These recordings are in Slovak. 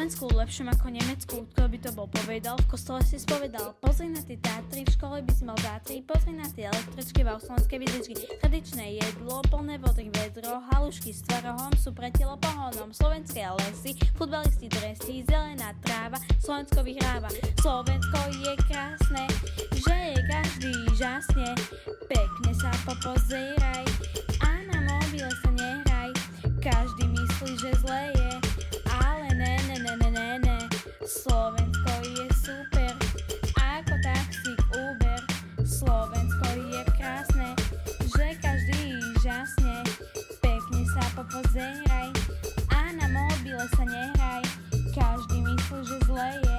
Slovensku lepšom ako Nemecku, kto by to bol povedal, v kostole si spovedal. Pozri na tie Tatry, v škole by si mal zátri, pozri na tie električky, v slovenské vidličky. Tradičné jedlo, plné vody vedro, halušky s tvarohom sú pre telo pohonom. Slovenské lesy, futbalisti dresy, zelená tráva, Slovensko vyhráva. Slovensko je krásne, že je každý žasne, pekne sa popozeraj popozeraj a na mobile sa nehraj. Každý myslí, že zle je,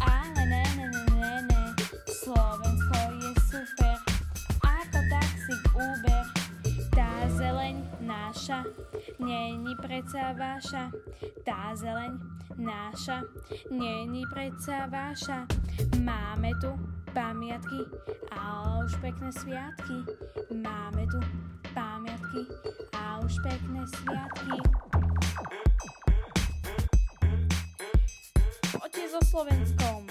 ale ne, ne, ne, ne, ne. Slovensko je super, ako taxík Uber. Tá zeleň naša, není predsa vaša. Tá zeleň naša, není predsa vaša. Máme tu pamiatky a už pekné sviatky. Máme tu pamiatky a už pekné sviatky. Poďte so Slovenskom.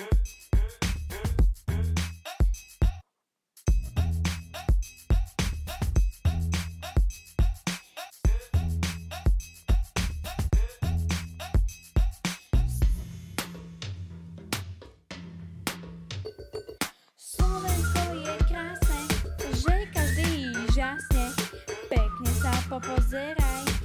popozerai.